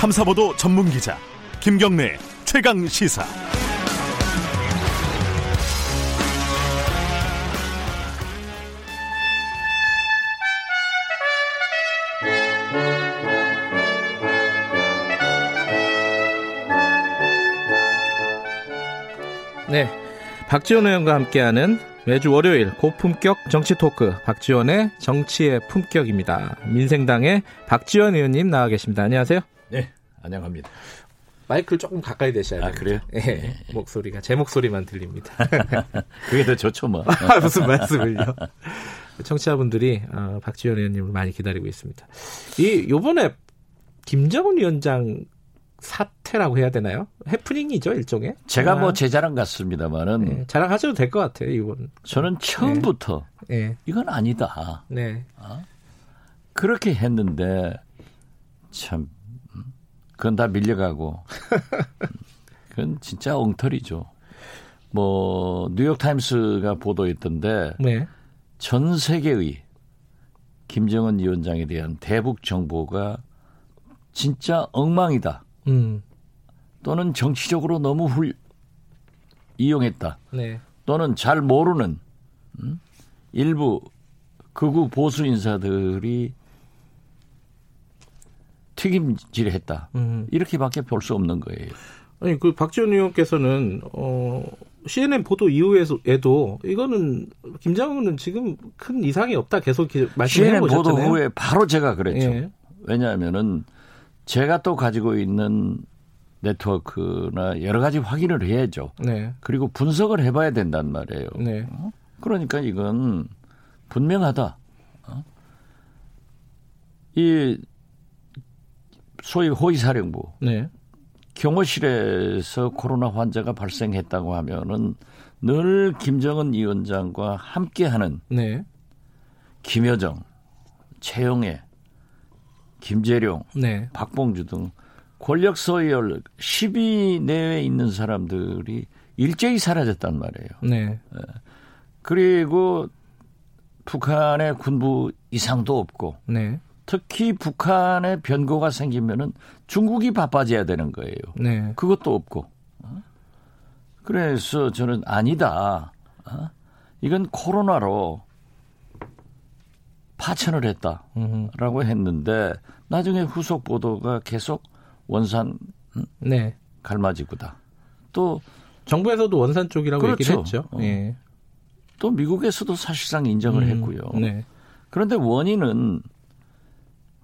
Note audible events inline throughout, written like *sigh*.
탐사보도 전문 기자 김경래 최강 시사. 네. 박지원 의원과 함께하는 매주 월요일 고품격 정치 토크 박지원의 정치의 품격입니다. 민생당의 박지원 의원님 나와 계십니다. 안녕하세요. 네, 안녕합니다. 마이크를 조금 가까이 대셔야 돼요. 아, 그래요? 네, 목소리가 제 목소리만 들립니다. *laughs* 그게 더 좋죠, 뭐. *laughs* 무슨 말씀을요? 청취자분들이 어, 박지원 의원님을 많이 기다리고 있습니다. 이 요번에 김정은 위원장 사태라고 해야 되나요? 해프닝이죠 일종의. 제가 아, 뭐제 자랑 같습니다만은 네, 자랑하셔도 될 것 같아요 이번. 저는 처음부터 네, 이건 아니다. 네, 그렇게 했는데 참 음, 그건 다 밀려가고 음, *laughs* 그건 진짜 엉터리죠. 뭐 뉴욕 타임스가 보도했던데 네, 전 세계의 김정은 위원장에 대한 대북 정보가 진짜 엉망이다. 음, 또는 정치적으로 너무 훌 이용했다. 네, 또는 잘 모르는 음? 일부 극우 보수 인사들이 튀김질했다. 음. 이렇게밖에 볼 수 없는 거예요. 아니 그 박지원 의원께서는 어 CNN 보도 이후에도 이거는 김정은은 지금 큰 이상이 없다 계속 말씀해 CNN 보도 보셨잖아요. 후에 바로 제가 그랬죠. 예. 왜냐하면은 제가 또 가지고 있는 네트워크나 여러 가지 확인을 해야죠. 네, 그리고 분석을 해봐야 된단 말이에요. 네, 그러니까 이건 분명하다. 어? 이 소위 호위사령부. 네, 경호실에서 코로나 환자가 발생했다고 하면은 늘 김정은 위원장과 함께하는 네, 김여정, 최영애, 김재룡, 네, 박봉주 등 권력 서열 10위 내외에 있는 사람들이 일제히 사라졌단 말이에요. 네, 그리고 북한의 군부 이상도 없고 네, 특히 북한의 변고가 생기면은 중국이 바빠져야 되는 거예요. 네, 그것도 없고. 어? 그래서 저는 아니다. 어? 이건 코로나로 파천을 했다라고 음, 했는데 나중에 후속 보도가 계속 원산 네. 갈마지구다. 또 정부에서도 원산 쪽이라고 그렇죠. 얘기를 했죠. 어. 예. 또 미국에서도 사실상 인정을 음, 했고요. 네, 그런데 원인은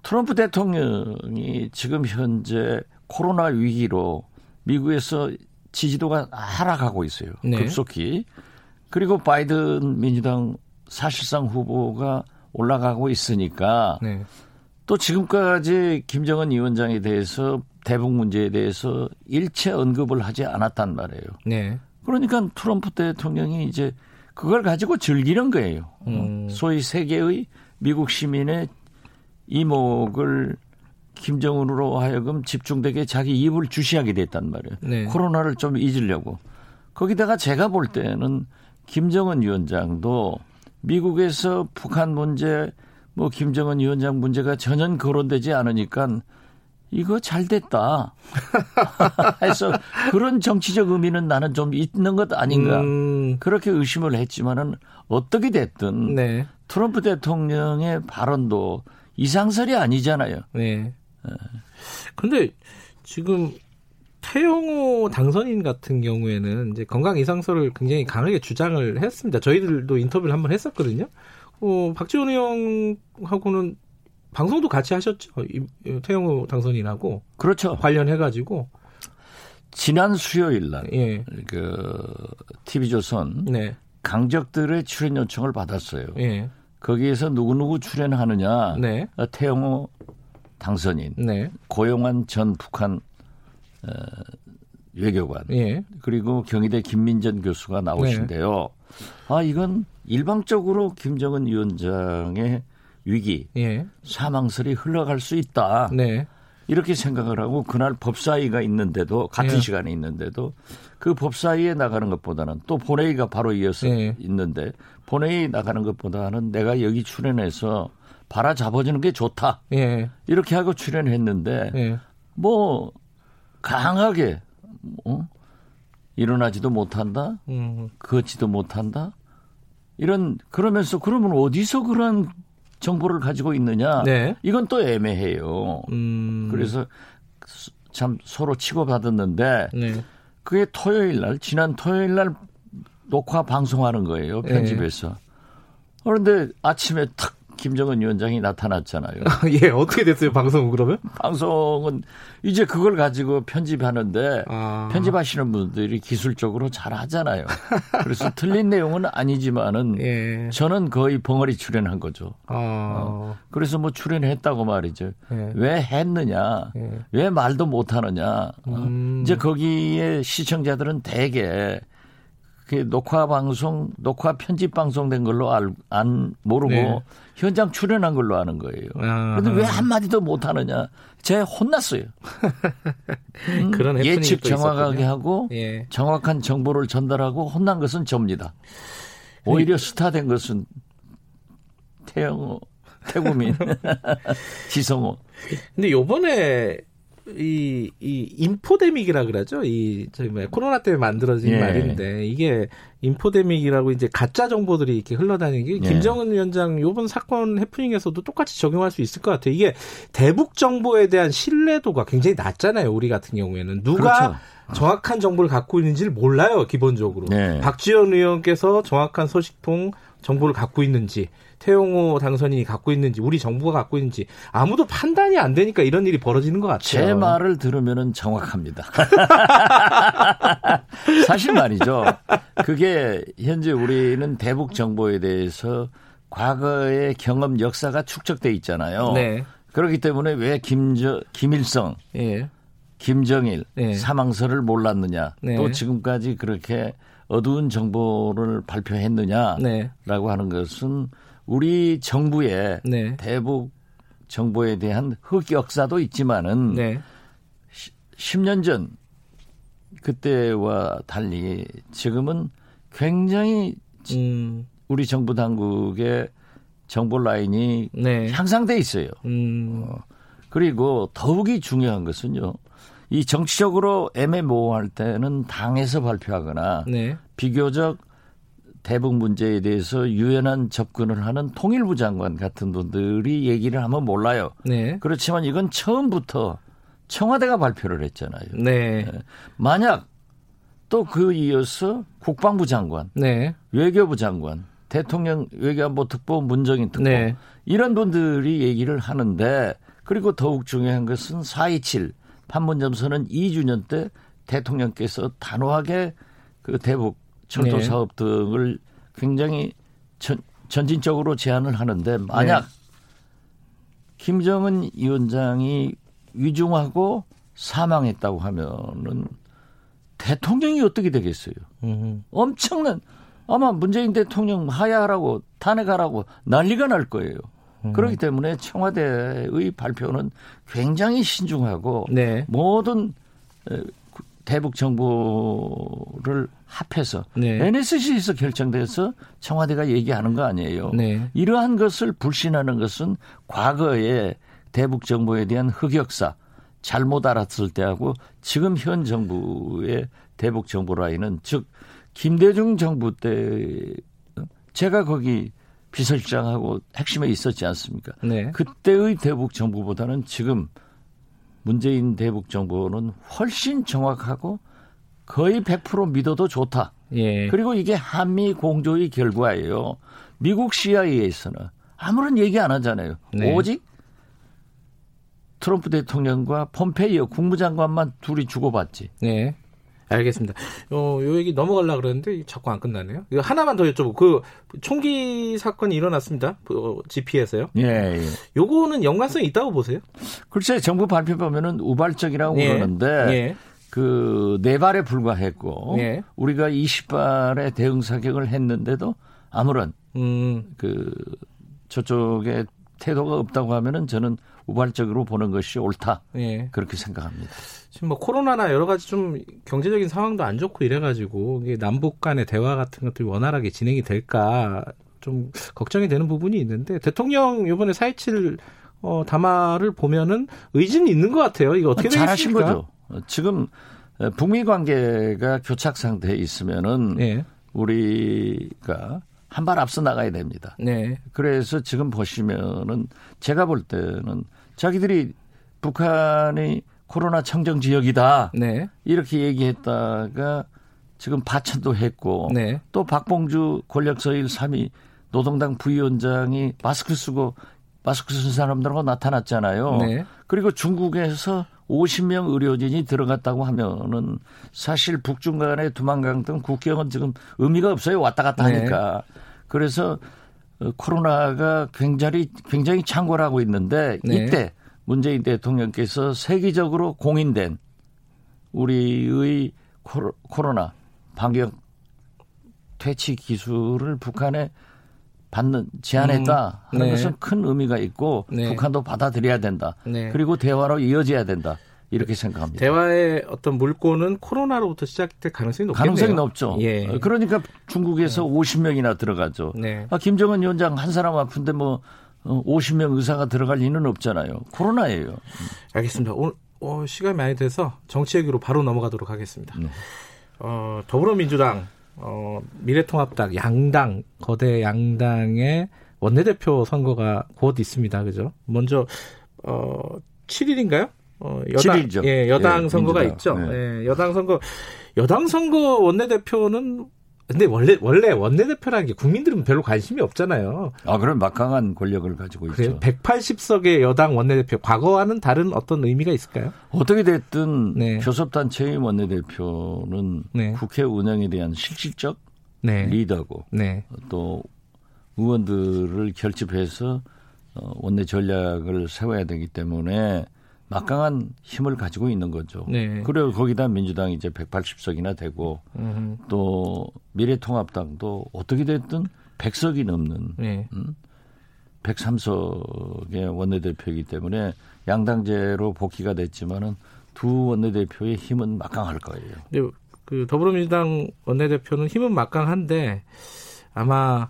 트럼프 대통령이 지금 현재 코로나 위기로 미국에서 지지도가 하락하고 있어요. 네. 급속히. 그리고 바이든 민주당 사실상 후보가 올라가고 있으니까 네, 또 지금까지 김정은 위원장에 대해서 대북 문제에 대해서 일체 언급을 하지 않았단 말이에요. 네, 그러니까 트럼프 대통령이 이제 그걸 가지고 즐기는 거예요. 어, 음. 소위 세계의 미국 시민의 이목을 김정은으로 하여금 집중되게 자기 입을 주시하게 됐단 말이에요. 네. 코로나를 좀 잊으려고. 거기다가 제가 볼 때는 김정은 위원장도 미국에서 북한 문제, 뭐 김정은 위원장 문제가 전혀 거론되지 않으니까 이거 잘 됐다. *laughs* 해서 그런 정치적 의미는 나는 좀 있는 것 아닌가. 음, 그렇게 의심을 했지만은 어떻게 됐든 네, 트럼프 대통령의 발언도 이상설이 아니잖아요. 네. 근데 지금 태영호 당선인 같은 경우에는 이제 건강 이상설을 굉장히 강하게 주장을 했습니다. 저희들도 인터뷰를 한번 했었거든요. 어, 박지원 의원하고는 방송도 같이 하셨죠. 태영호 당선인하고 그렇죠. 관련해가지고 지난 수요일 날, 예, 그, TV조선 네, 강적들의 출연 요청을 받았어요. 예, 거기에서 누구누구 출연하느냐. 네, 어, 태영호 당선인, 네, 고용환 전 북한 어, 외교관, 예, 그리고 경희대 김민전 교수가 나오신데요. 아, 이건 일방적으로 김정은 위원장의 위기, 예, 사망설이 흘러갈 수 있다. 네, 이렇게 생각을 하고 그날 법사위가 있는데도 같은 예. 시간에 있는데도 그 법사위에 나가는 것보다는 또 본회의가 바로 이어서 예. 있는데 본회의 나가는 것보다는 내가 여기 출연해서 바라 잡아주는 게 좋다. 예, 이렇게 하고 출연했는데 예, 뭐 강하게 뭐 일어나지도 못한다, 음. 걷지도 못한다. 이런 그러면서 그러면 어디서 그런 정보를 가지고 있느냐? 네. 이건 또 애매해요. 음. 그래서 참 서로 치고받았는데 네. 그게 토요일 날 지난 토요일 날 녹화 방송하는 거예요 네. 편집에서. 그런데 아침에 탁 김정은 위원장이 나타났잖아요. *laughs* 예, 어떻게 됐어요, 방송은 그러면? 방송은 이제 그걸 가지고 편집하는데 아. 편집하시는 분들이 기술적으로 잘 하잖아요. 그래서 틀린 내용은 아니지만은 예. 저는 거의 벙어리 출연한 거죠. 아. 그래서 뭐 출연했다고 말이죠. 예. 왜 했느냐? 예. 왜 말도 못 하느냐? 음. 이제 거기에 시청자들은 대개 그 녹화 방송, 녹화 편집 방송된 걸로 알, 안 모르고 네. 현장 출연한 걸로 아는 거예요. 아. 그런데 왜 한마디도 못 하느냐? 제 혼났어요. 음, *laughs* 그런 예측 또 정확하게 있었군요. 하고 예. 정확한 정보를 전달하고 혼난 것은 접니다. 오히려 스타 된 것은 태영호, 태구민, *laughs* 지성호. 근데 요번에 이, 이 인포데믹이라 그러죠. 이 저희 뭐야 코로나 때문에 만들어진 예. 말인데 이게 인포데믹이라고 이제 가짜 정보들이 이렇게 흘러다니는 게 예. 김정은 위원장 요번 사건 해프닝에서도 똑같이 적용할 수 있을 것 같아요. 이게 대북 정보에 대한 신뢰도가 굉장히 낮잖아요. 우리 같은 경우에는 누가 그렇죠. 정확한 정보를 갖고 있는지를 몰라요. 기본적으로 네. 박지원 의원께서 정확한 소식통 정보를 갖고 있는지 태용호 당선인이 갖고 있는지 우리 정부가 갖고 있는지 아무도 판단이 안 되니까 이런 일이 벌어지는 것 같아요. 제 말을 들으면은 정확합니다. *laughs* 사실 말이죠. 그게 현재 우리는 대북 정보에 대해서 과거의 경험 역사가 축적돼 있잖아요. 네. 그렇기 때문에 왜 김저, 김일성, 예. 김정일 네. 사망설을 몰랐느냐, 네. 또 지금까지 그렇게 어두운 정보를 발표했느냐라고 네. 하는 것은 우리 정부의 네. 대북 정보에 대한 흑역사도 있지만은 네. 10년 전 그때와 달리 지금은 굉장히 음. 우리 정부 당국의 정보 라인이 네. 향상돼 있어요. 음. 그리고 더욱이 중요한 것은요. 이 정치적으로 애매모호할 때는 당에서 발표하거나 네. 비교적 대북 문제에 대해서 유연한 접근을 하는 통일부 장관 같은 분들이 얘기를 하면 몰라요. 네. 그렇지만 이건 처음부터 청와대가 발표를 했잖아요. 네. 만약 또 그 이어서 국방부 장관, 네. 외교부 장관, 대통령 외교안보 특보, 문정인 특보 네. 이런 분들이 얘기를 하는데 그리고 더욱 중요한 것은 4.27 판문점 선언 2주년 때 대통령께서 단호하게 그 대북 철도 네. 사업 등을 굉장히 전, 전진적으로 제안을 하는데 만약 네. 김정은 위원장이 위중하고 사망했다고 하면은 대통령이 어떻게 되겠어요? 음. 엄청난 아마 문재인 대통령 하야하라고 탄핵하라고 난리가 날 거예요. 음. 그렇기 때문에 청와대의 발표는 굉장히 신중하고 네. 모든 대북 정보를 합해서 네. NSC에서 결정돼서 청와대가 얘기하는 거 아니에요. 네. 이러한 것을 불신하는 것은 과거의 대북 정보에 대한 흑역사 잘못 알았을 때하고 지금 현 정부의 대북 정보 라인은 즉 김대중 정부 때 제가 거기 비서실장하고 핵심에 있었지 않습니까? 네. 그때의 대북 정보보다는 지금 문재인 대북 정보는 훨씬 정확하고 거의 100% 믿어도 좋다. 예. 그리고 이게 한미 공조의 결과예요. 미국 CIA에서는 아무런 얘기 안 하잖아요. 네. 오직 트럼프 대통령과 폼페이오 국무장관만 둘이 주고받지. 네. 알겠습니다. 어, 요 얘기 넘어가려고 그랬는데 자꾸 안 끝나네요. 이거 하나만 더 여쭤보고 그 총기 사건이 일어났습니다. 어, GP에서요. 예, 예. 요거는 연관성이 있다고 보세요? 글쎄 정부 발표 보면은 우발적이라고 예. 그러는데 예. 그네 발에 불과했고 예. 우리가 20발의 대응 사격을 했는데도 아무런 음. 그 저쪽에 태도가 없다고 하면은 저는 우발적으로 보는 것이 옳다 예. 그렇게 생각합니다. 지금 뭐 코로나나 여러 가지 좀 경제적인 상황도 안 좋고 이래가지고 이게 남북 간의 대화 같은 것들이 원활하게 진행이 될까 좀 걱정이 되는 부분이 있는데 대통령 이번에 4.27 어, 담화를 보면은 의지는 있는 것 같아요. 이거 어떻게 잘하신 되겠습니까? 거죠. 어, 지금 북미 관계가 교착 상태에 있으면은 네. 우리가 한 발 앞서 나가야 됩니다. 네. 그래서 지금 보시면은 제가 볼 때는 자기들이 북한이 코로나 청정 지역이다 네. 이렇게 얘기했다가 지금 파천도 했고 네. 또 박봉주 권력서일 3위 노동당 부위원장이 마스크 쓰고 마스크 쓴 사람들하고 나타났잖아요. 네. 그리고 중국에서 50명 의료진이 들어갔다고 하면은 사실 북중 간의 두만강 등 국경은 지금 의미가 없어요. 왔다 갔다 네. 하니까. 그래서 어, 코로나가 굉장히 굉장히 창궐하고 있는데 네. 이때 문재인 대통령께서 세계적으로 공인된 우리의 코로- 코로나 방역 퇴치 기술을 북한에 받는 제안했다 음, 하는 네. 것은 큰 의미가 있고 네. 북한도 받아들여야 된다. 네. 그리고 대화로 이어져야 된다. 이렇게 생각합니다. 대화의 어떤 물꼬는 코로나로부터 시작될 가능성이 높겠네요. 가능성이 높죠. 예. 어, 그러니까 중국에서 50명이나 들어가죠. 네. 아, 김정은 위원장 한 사람 아픈데 뭐 어, 50명 의사가 들어갈 리는 없잖아요. 코로나예요. 알겠습니다. 오늘 어, 시간이 많이 돼서 정치 얘기로 바로 넘어가도록 하겠습니다. 네. 어, 더불어민주당, 어, 미래통합당, 양당, 거대 양당의 원내대표 선거가 곧 있습니다. 그죠? 먼저, 어, 7일인가요? 어, 여당, 7일이죠. 예, 여당 예, 선거가 민주당. 있죠. 네. 예, 여당 선거, 여당 선거 원내대표는 근데 원래 원래 원내대표라는 게 국민들은 별로 관심이 없잖아요. 아, 그럼 막강한 권력을 가지고? 있죠. 180석의 여당 원내대표 과거와는 다른 어떤 의미가 있을까요? 어떻게 됐든 네. 교섭단체의 원내대표는 네. 국회 운영에 대한 실질적 네. 리더고 네. 또 의원들을 결집해서 어, 원내 전략을 세워야 되기 때문에 막강한 힘을 가지고 있는 거죠. 네. 그리고 거기다 민주당이 이제 180석이나 되고 음, 또 미래통합당도 어떻게 됐든 100석이 넘는 네. 103석의 원내대표이기 때문에 양당제로 복귀가 됐지만은 두 원내대표의 힘은 막강할 거예요. 근데 그 더불어민주당 원내대표는 힘은 막강한데 아마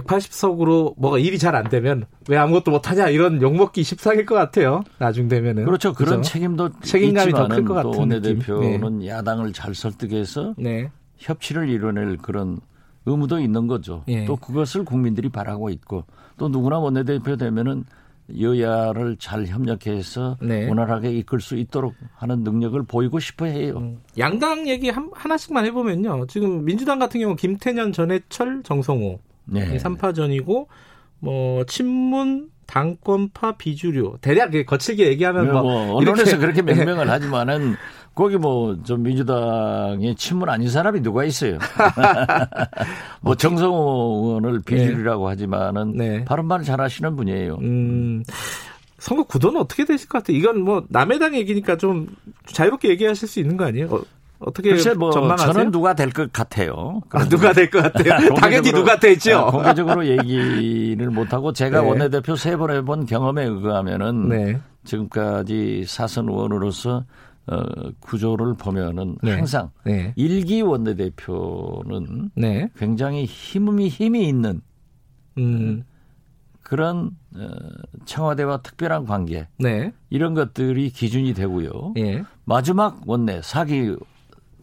180석으로 뭐가 일이 잘 안 되면 왜 아무것도 못하냐 이런 욕먹기 십상일 것 같아요. 나중 되면은 그렇죠. 그런 그죠? 책임도 책임감이 더 클것 또 같은 원내대표는 야당을 잘 설득해서 네. 협치를 이뤄낼 그런 의무도 있는 거죠. 예. 또 그것을 국민들이 바라고 있고 또 누구나 원내대표 되면은 여야를 잘 협력해서 네. 원활하게 이끌 수 있도록 하는 능력을 보이고 싶어 해요. 음, 양당 얘기 한, 하나씩만 해보면요. 지금 민주당 같은 경우 김태년, 전해철, 정성호 네. 이 3파전이고 뭐 친문, 당권파, 비주류 대략 거칠게 얘기하면 뭐, 뭐 언론에서 이렇게- 그렇게 *laughs* 명명을 하지만은 거기 뭐 좀 민주당의 친문 아닌 사람이 누가 있어요. *laughs* 뭐 정성호 의원을 비주류라고 하지만은 네. 발음말 잘하시는 분이에요. 음, 선거 구도는 어떻게 되실 것 같아요? 이건 뭐 남의 당 얘기니까 좀 자유롭게 얘기하실 수 있는 거 아니에요? 어, 어떻게 글쎄 뭐 전망하세요? 저는 누가 될 것 같아요. 아, 누가 될 것 같아요? *laughs* 당연히 누가 되죠. 아, 공개적으로 얘기를 못 하고 제가 *laughs* 네. 원내대표 세 번 해본 경험에 의하면은 네. 지금까지 사선 의원으로서 어, 구조를 보면은 네. 항상 네. 일기 원내대표는 네. 굉장히 힘이 힘이 있는 음, 그런 어, 청와대와 특별한 관계 네. 이런 것들이 기준이 되고요. 예. 마지막 원내 사기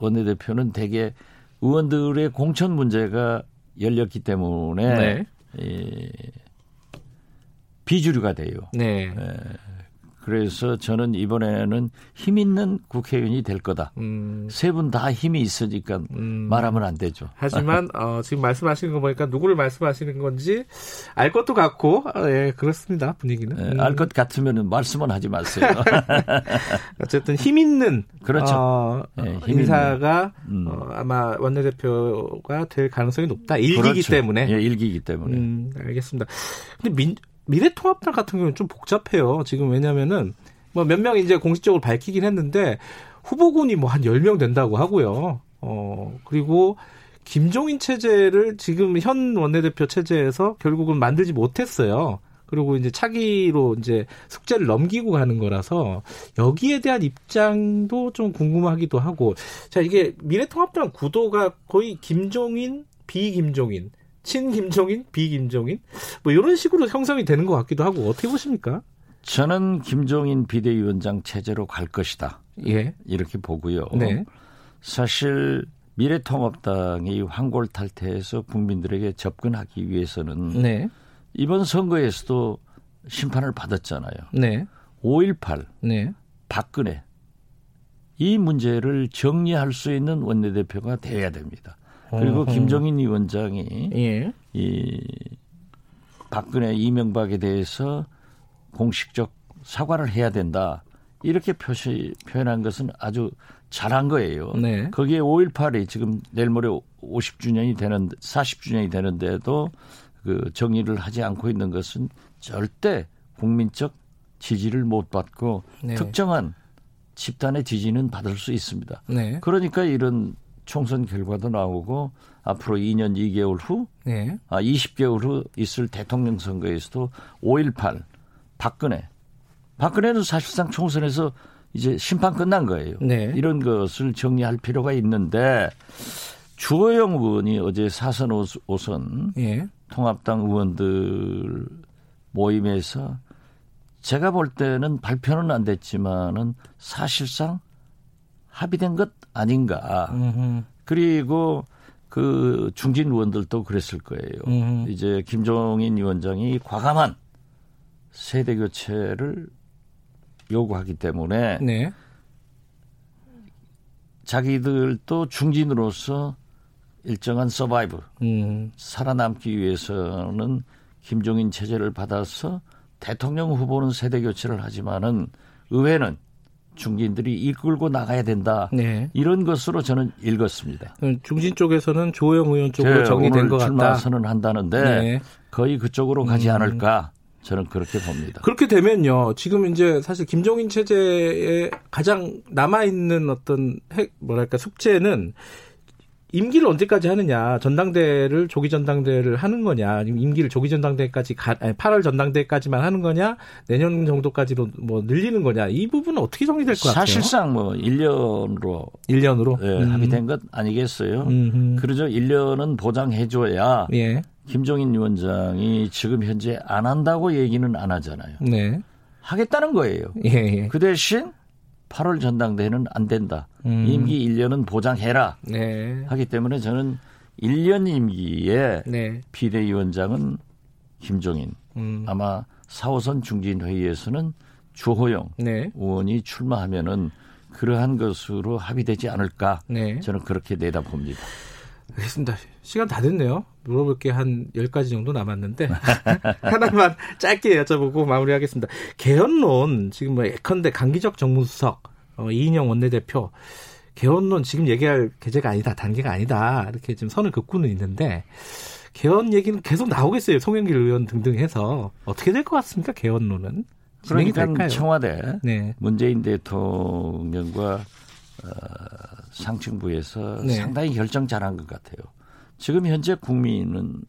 원내대표는 대개 의원들의 공천 문제가 열렸기 때문에 네. 이, 비주류가 돼요. 네. 그래서 저는 이번에는 힘 있는 국회의원이 될 거다. 음, 세분 다 힘이 있으니까 음. 말하면 안 되죠. 하지만 어, 지금 말씀하시는 거 보니까 누구를 말씀하시는 건지 알 것도 같고 아, 예 그렇습니다 분위기는 음, 알것 같으면 말씀은 하지 마세요. *laughs* 어쨌든 힘 있는 그렇죠. 어, 예, 힘 인사가 음. 어, 아마 원내대표가 될 가능성이 높다 일기이기 그렇죠. 때문에 예, 일기이기 때문에. 음, 알겠습니다. 근데 민, 미래통합당 같은 경우는 좀 복잡해요. 지금 왜냐면은 뭐 몇 명 이제 공식적으로 밝히긴 했는데 후보군이 뭐한 10명 된다고 하고요. 어, 그리고 김종인 체제를 지금 현 원내대표 체제에서 결국은 만들지 못했어요. 그리고 이제 차기로 이제 숙제를 넘기고 가는 거라서 여기에 대한 입장도 좀 궁금하기도 하고 자 이게 미래통합당 구도가 거의 김종인 비김종인 친 김종인 비 김종인 뭐 이런 식으로 형성이 되는 것 같기도 하고 어떻게 보십니까? 저는 김종인 비대위원장 체제로 갈 것이다. 예. 이렇게 보고요. 네. 사실 미래통합당이 황골탈퇴해서 국민들에게 접근하기 위해서는 네. 이번 선거에서도 심판을 받았잖아요. 네. 5.18 네. 박근혜 이 문제를 정리할 수 있는 원내대표가 돼야 됩니다. 그리고 어허. 김종인 위원장이 예. 이 박근혜 이명박에 대해서 공식적 사과를 해야 된다. 이렇게 표시 표현한 것은 아주 잘한 거예요. 네. 거기에 5.18이 지금 내일 모레 50주년이 되는 40주년이 되는데도 그 정리를 하지 않고 있는 것은 절대 국민적 지지를 못 받고 네. 특정한 집단의 지지는 받을 수 있습니다. 네. 그러니까 이런 총선 결과도 나오고 앞으로 2년 2개월 후 네. 아, 20개월 후 있을 대통령 선거에서도 5.18 박근혜 박근혜는 사실상 총선에서 이제 심판 끝난 거예요. 네. 이런 것을 정리할 필요가 있는데 주호영 의원이 어제 사선 오선 예. 통합당 의원들 모임에서 제가 볼 때는 발표는 안 됐지만은 사실상 합의된 것 아닌가. 음. 그리고 그 중진 의원들도 그랬을 거예요. 음. 이제 김종인 위원장이 과감한 세대 교체를 요구하기 때문에 네. 자기들도 중진으로서 일정한 서바이브 음. 살아남기 위해서는 김종인 체제를 받아서 대통령 후보는 세대 교체를 하지만은 의회는 중진들이 이끌고 나가야 된다. 네. 이런 것으로 저는 읽었습니다. 중진 쪽에서는 조호영 의원 쪽으로 제 정리된 것 같다. 선언한다는데 네. 거의 그쪽으로 가지 음. 않을까 저는 그렇게 봅니다. 그렇게 되면요. 지금 이제 사실 김종인 체제에 가장 남아 있는 어떤 핵 뭐랄까 숙제는 임기를 언제까지 하느냐, 전당대를 조기 전당대를 하는 거냐, 임기를 조기 전당대까지 가, 아니, 8월 전당대까지만 하는 거냐, 내년 정도까지로 뭐 늘리는 거냐, 이 부분은 어떻게 정리될 것 같아요? 사실상 뭐 1년으로 1년으로 예, 합의된 것 아니겠어요? 음. 그러죠. 1년은 보장해줘야 예, 김종인 위원장이 지금 현재 안 한다고 얘기는 안 하잖아요. 네, 하겠다는 거예요. 예, 예. 그 대신 8월 전당대회는 안 된다. 음. 임기 1년은 보장해라. 네, 하기 때문에 저는 1년 임기에 네, 비대위원장은 김종인 음, 아마 4호선 중진 회의에서는 주호영 네, 의원이 출마하면은 그러한 것으로 합의되지 않을까 네. 저는 그렇게 내다봅니다. 알겠습니다. 시간 다 됐네요. 물어볼 게 한 10가지 정도 남았는데 *laughs* 하나만 짧게 여쭤보고 마무리하겠습니다. 개헌론 지금 뭐 예컨대 강기적 정무수석 어, 이인영 원내대표 개헌론 지금 얘기할 계제가 아니다. 단계가 아니다. 이렇게 지금 선을 긋고는 있는데 개헌 얘기는 계속 나오겠어요. 송영길 의원 등등 해서 어떻게 될 것 같습니까? 개헌론은 그러니까 될까요? 청와대 네. 문재인 대통령과 어, 상층부에서 네. 상당히 결정 잘한 것 같아요. 지금 현재 국민은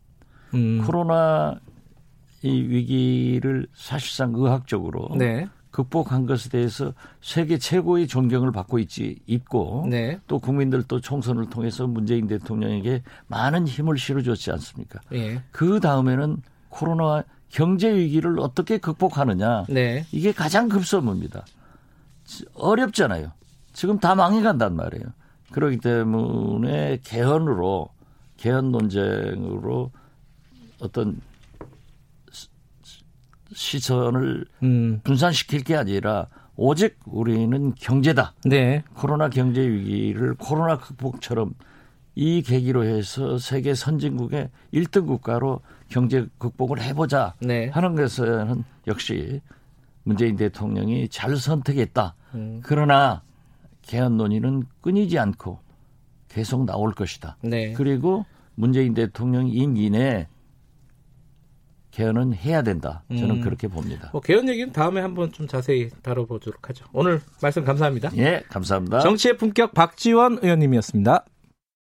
음, 코로나 이 위기를 사실상 의학적으로 네. 극복한 것에 대해서 세계 최고의 존경을 받고 있지 있고 네. 또 국민들도 총선을 통해서 문재인 대통령에게 많은 힘을 실어줬지 않습니까? 예. 그 다음에는 코로나 경제 위기를 어떻게 극복하느냐 네. 이게 가장 급선무입니다. 어렵잖아요. 지금 다 망해간단 말이에요. 그렇기 때문에 개헌으로 개헌 논쟁으로 어떤 시- 시선을 음. 분산시킬 게 아니라 오직 우리는 경제다. 네. 코로나 경제 위기를 코로나 극복처럼 이 계기로 해서 세계 선진국의 1등 국가로 경제 극복을 해보자 네. 하는 것은 역시 문재인 대통령이 잘 선택했다. 음. 그러나 개헌 논의는 끊이지 않고 계속 나올 것이다. 네. 그리고 문재인 대통령 임기 내 개헌은 해야 된다. 저는 음. 그렇게 봅니다. 뭐 개헌 얘기는 다음에 한번 좀 자세히 다뤄보도록 하죠. 오늘 말씀 감사합니다. 예, 감사합니다. 정치의 품격 박지원 의원님이었습니다.